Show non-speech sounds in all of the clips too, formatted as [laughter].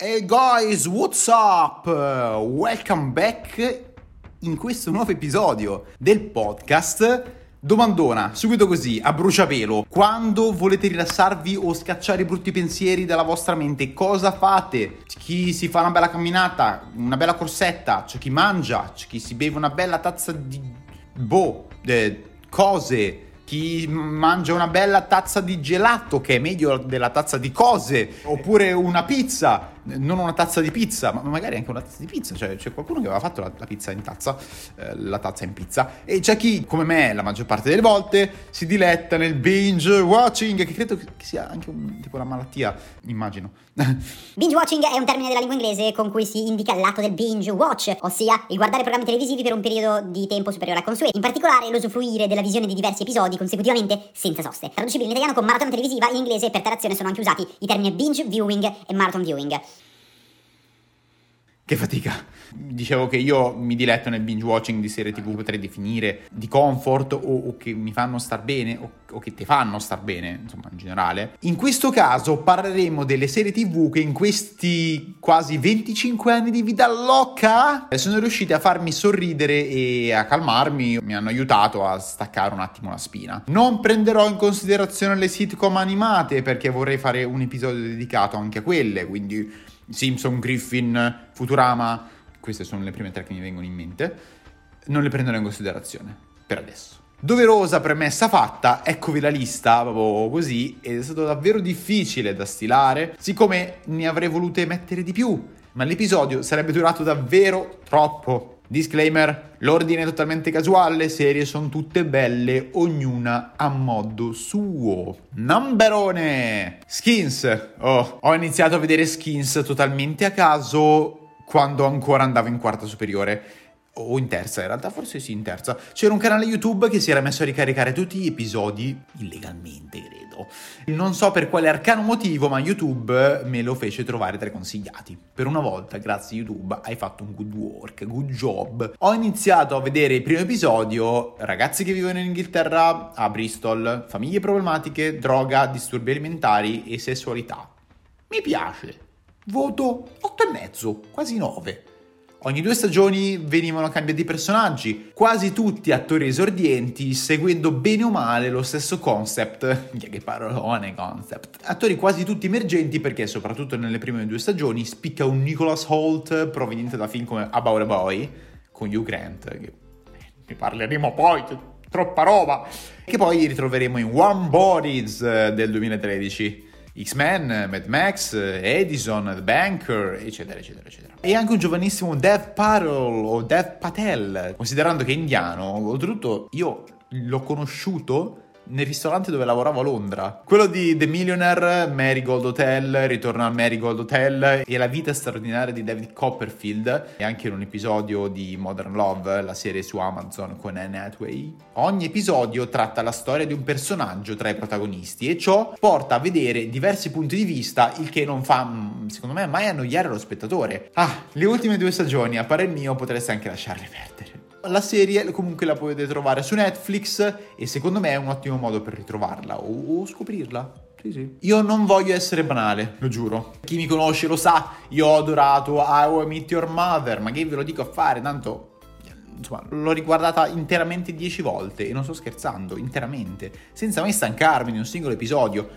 Hey guys, what's up? Welcome back in questo nuovo episodio del podcast. Domandona, subito così, a bruciapelo. Quando volete rilassarvi o scacciare i brutti pensieri dalla vostra mente, cosa fate? C'è chi si fa una bella camminata, una bella corsetta, c'è chi mangia, c'è chi si beve una bella tazza di... boh, eh, cose chi mangia una bella tazza di gelato, che è meglio della tazza di cose, oppure una pizza, non una tazza di pizza, ma magari anche una tazza di pizza, cioè c'è qualcuno che aveva fatto la, la pizza in tazza, eh, la tazza in pizza, e c'è chi, come me, la maggior parte delle volte, si diletta nel binge watching, che credo che sia anche un, tipo una malattia, immagino. [laughs] binge watching è un termine della lingua inglese con cui si indica l'atto del binge watch, ossia il guardare programmi televisivi per un periodo di tempo superiore al consueto, in particolare l'usufruire della visione di diversi episodi consecutivamente senza soste. Traducibile in italiano con maratona televisiva, in inglese per terza sono anche usati i termini binge viewing e marathon viewing. Che fatica. Dicevo che io mi diletto nel binge watching di serie tv, potrei definire di comfort o, o che mi fanno star bene o, o, che ti fanno star bene, insomma in generale. In questo caso parleremo delle serie tv che in questi quasi 25 anni di vita loca sono riuscite a farmi sorridere e a calmarmi, mi hanno aiutato a staccare un attimo la spina. Non prenderò in considerazione le sitcom animate perché vorrei fare un episodio dedicato anche a quelle, quindi Simpson, Griffin, Futurama, queste sono le prime tre che mi vengono in mente, non le prenderò in considerazione per adesso. Doverosa premessa fatta, eccovi la lista, proprio così, ed è stato davvero difficile da stilare, siccome ne avrei volute mettere di più, ma l'episodio sarebbe durato davvero troppo. Disclaimer, l'ordine è totalmente casuale, le serie sono tutte belle, ognuna a modo suo. Numberone! Skins. Oh, ho iniziato a vedere Skins totalmente a caso quando ancora andavo in quarta superiore o in terza, in realtà forse sì in terza, c'era un canale YouTube che si era messo a ricaricare tutti gli episodi illegalmente, credo. Non so per quale arcano motivo, ma YouTube me lo fece trovare tra i consigliati. Per una volta, grazie YouTube, hai fatto un good work, good job. Ho iniziato a vedere il primo episodio, ragazzi che vivono in Inghilterra, a Bristol, famiglie problematiche, droga, disturbi alimentari e sessualità. Mi piace. Voto 8,5, quasi 9. Ogni due stagioni venivano cambiati personaggi, quasi tutti attori esordienti, seguendo bene o male lo stesso concept. [laughs] Che parolone concept. Attori quasi tutti emergenti perché, soprattutto nelle prime due stagioni, spicca un Nicholas Holt proveniente da film come About a Boy, con Hugh Grant, che ne parleremo poi, troppa roba, che poi ritroveremo in One Bodies eh, del 2013. X-Men, Mad Max, Edison, The Banker, eccetera, eccetera, eccetera. E anche un giovanissimo Dev Patel o Dev Patel, considerando che è indiano, oltretutto io l'ho conosciuto nel ristorante dove lavoravo a Londra. Quello di The Millionaire, Marigold Hotel, Ritorno al Marigold Hotel e La vita straordinaria di David Copperfield e anche in un episodio di Modern Love, la serie su Amazon con Anne Hathaway. Ogni episodio tratta la storia di un personaggio tra i protagonisti e ciò porta a vedere diversi punti di vista, il che non fa, mm, secondo me, mai annoiare lo spettatore. Ah, le ultime due stagioni, a parer mio, potreste anche lasciarle perdere. La serie comunque la potete trovare su Netflix e secondo me è un ottimo modo per ritrovarla o, o scoprirla. Sì, sì. Io non voglio essere banale, lo giuro. Chi mi conosce lo sa, io ho adorato I Meet Your Mother, ma che ve lo dico a fare, tanto insomma, l'ho riguardata interamente dieci volte e non sto scherzando, interamente, senza mai stancarmi di un singolo episodio.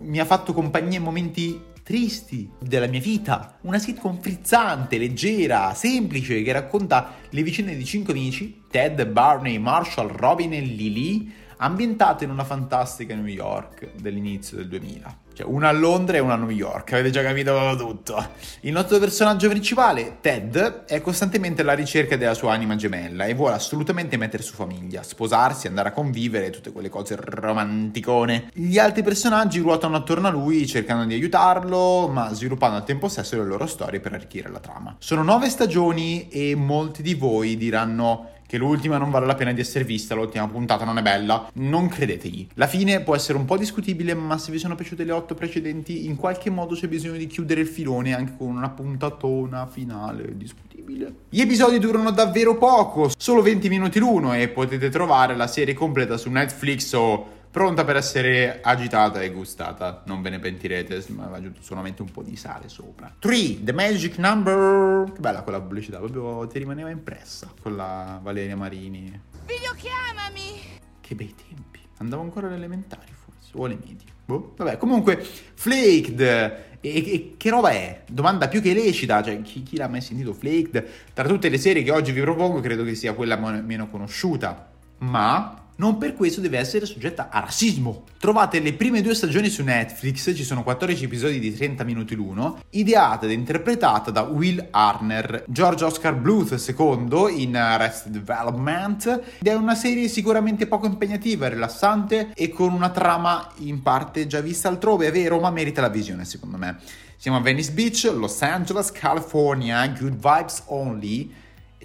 Mi ha fatto compagnia in momenti tristi della mia vita. Una sitcom frizzante, leggera, semplice, che racconta le vicende di cinque amici, Ted, Barney, Marshall, Robin e Lily, ambientate in una fantastica New York dell'inizio del 2000. Cioè, una a Londra e una a New York, avete già capito tutto. Il nostro personaggio principale, Ted, è costantemente alla ricerca della sua anima gemella e vuole assolutamente mettere su famiglia, sposarsi, andare a convivere, tutte quelle cose romanticone. Gli altri personaggi ruotano attorno a lui cercando di aiutarlo, ma sviluppando al tempo stesso le loro storie per arricchire la trama. Sono nove stagioni e molti di voi diranno che l'ultima non vale la pena di essere vista, l'ultima puntata non è bella, non credetegli. La fine può essere un po' discutibile, ma se vi sono piaciute le otto precedenti, in qualche modo c'è bisogno di chiudere il filone anche con una puntatona finale discutibile. Gli episodi durano davvero poco, solo 20 minuti l'uno e potete trovare la serie completa su Netflix o pronta per essere agitata e gustata. Non ve ne pentirete, ma va aggiunto solamente un po' di sale sopra. 3. The Magic Number. Che bella quella pubblicità, proprio ti rimaneva impressa. Con la Valeria Marini. Videochiamami! Che bei tempi. Andavo ancora alle elementari forse, o alle medie. Boh. Vabbè, comunque, Flaked. E, e, che roba è? Domanda più che lecita, cioè chi, chi, l'ha mai sentito Flaked? Tra tutte le serie che oggi vi propongo, credo che sia quella meno conosciuta. Ma non per questo deve essere soggetta a razzismo. Trovate le prime due stagioni su Netflix, ci sono 14 episodi di 30 minuti l'uno, ideata ed interpretata da Will Arner, George Oscar Bluth II in Arrested Development, ed è una serie sicuramente poco impegnativa, rilassante e con una trama in parte già vista altrove, è vero, ma merita la visione secondo me. Siamo a Venice Beach, Los Angeles, California, good vibes only.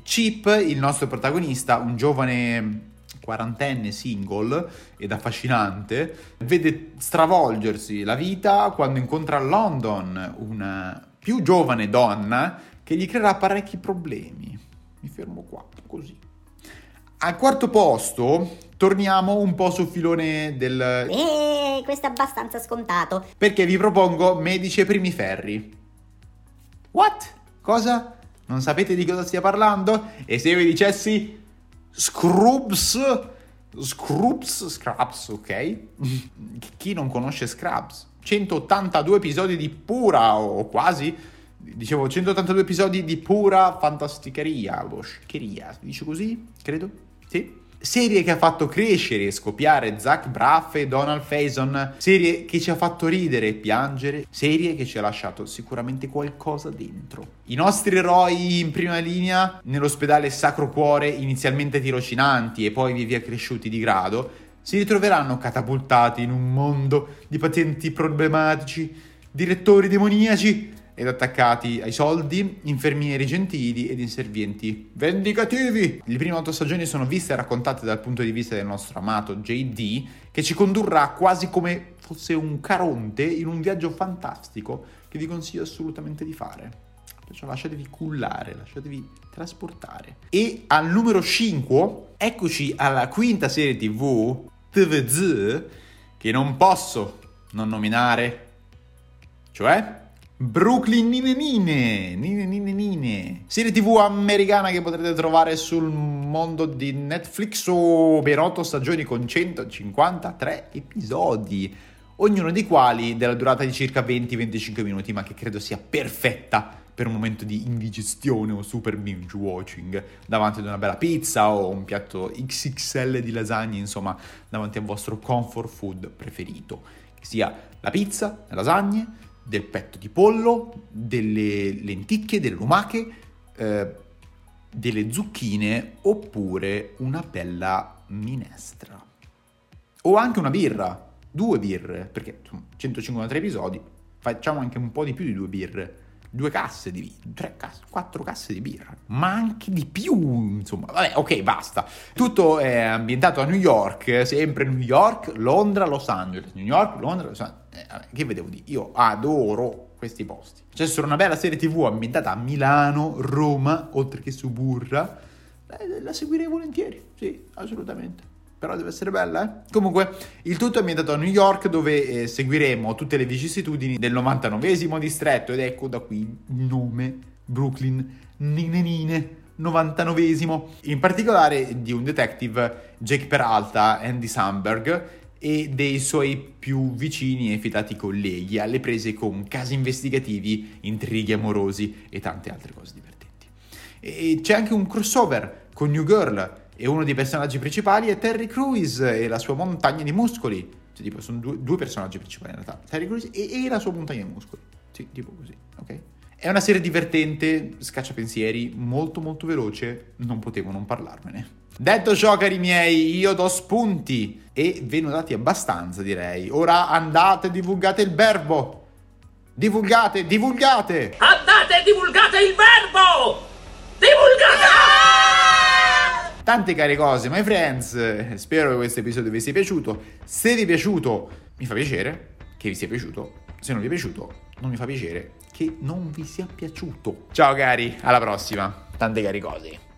Chip, il nostro protagonista, un giovane quarantenne single ed affascinante, vede stravolgersi la vita quando incontra a London una più giovane donna che gli creerà parecchi problemi. Mi fermo qua, così. Al quarto posto torniamo un po' sul filone del... Eh, questo è abbastanza scontato. Perché vi propongo Medici e Primi Ferri. What? Cosa? Non sapete di cosa stia parlando? E se io vi dicessi Scrubs. Scrubs, Scrubs, ok? Chi non conosce Scrubs? 182 episodi di pura, o quasi, dicevo 182 episodi di pura fantasticheria, o schieria, si dice così, credo? Sì? Serie che ha fatto crescere e scoppiare Zach Braff e Donald Faison. Serie che ci ha fatto ridere e piangere. Serie che ci ha lasciato sicuramente qualcosa dentro. I nostri eroi in prima linea nell'ospedale Sacro Cuore, inizialmente tirocinanti e poi via via cresciuti di grado, si ritroveranno catapultati in un mondo di pazienti problematici, direttori demoniaci ed attaccati ai soldi, infermieri gentili ed inservienti vendicativi. Le prime otto stagioni sono viste e raccontate dal punto di vista del nostro amato JD, che ci condurrà quasi come fosse un caronte in un viaggio fantastico che vi consiglio assolutamente di fare. Perciò lasciatevi cullare, lasciatevi trasportare. E al numero 5, eccoci alla quinta serie TV, TVZ, che non posso non nominare, cioè Brooklyn Nine Nine, Nine Nine Nine, serie tv americana che potrete trovare sul mondo di Netflix o per 8 stagioni con 153 episodi, ognuno dei quali della durata di circa 20-25 minuti, ma che credo sia perfetta per un momento di indigestione o super binge watching. Davanti ad una bella pizza o un piatto XXL di lasagne, insomma, davanti al vostro comfort food preferito, che sia la pizza, le lasagne, del petto di pollo, delle lenticchie, delle lumache, eh, delle zucchine oppure una bella minestra. O anche una birra, due birre, perché insomma, 153 episodi, facciamo anche un po' di più di due birre due casse di tre casse, quattro casse di birra, ma anche di più, insomma. Vabbè, ok, basta. Tutto è ambientato a New York, sempre New York, Londra, Los Angeles. New York, Londra, Los Angeles. Eh, che vedevo di? Io adoro questi posti. C'è solo una bella serie TV ambientata a Milano, Roma, oltre che su Burra. Eh, la seguirei volentieri, sì, assolutamente però deve essere bella, eh? Comunque, il tutto è ambientato a New York dove eh, seguiremo tutte le vicissitudini del 99 distretto ed ecco da qui il nome Brooklyn Nine Nine 99 in particolare di un detective Jake Peralta, Andy Samberg e dei suoi più vicini e fidati colleghi alle prese con casi investigativi, intrighi amorosi e tante altre cose divertenti. E c'è anche un crossover con New Girl e uno dei personaggi principali è Terry Crews e la sua montagna di muscoli. Cioè, tipo, sono due, due personaggi principali in realtà. Terry Crews e, e, la sua montagna di muscoli. Sì, tipo così, ok? È una serie divertente, scaccia pensieri, molto molto veloce, non potevo non parlarmene. Detto ciò, cari miei, io do spunti e ve ne ho dati abbastanza, direi. Ora andate e divulgate il verbo. Divulgate, divulgate! Andate e divulgate il verbo! Divulgate! Tante care cose, my friends. Spero che questo episodio vi sia piaciuto. Se vi è piaciuto, mi fa piacere che vi sia piaciuto. Se non vi è piaciuto, non mi fa piacere che non vi sia piaciuto. Ciao cari, alla prossima. Tante cari cose.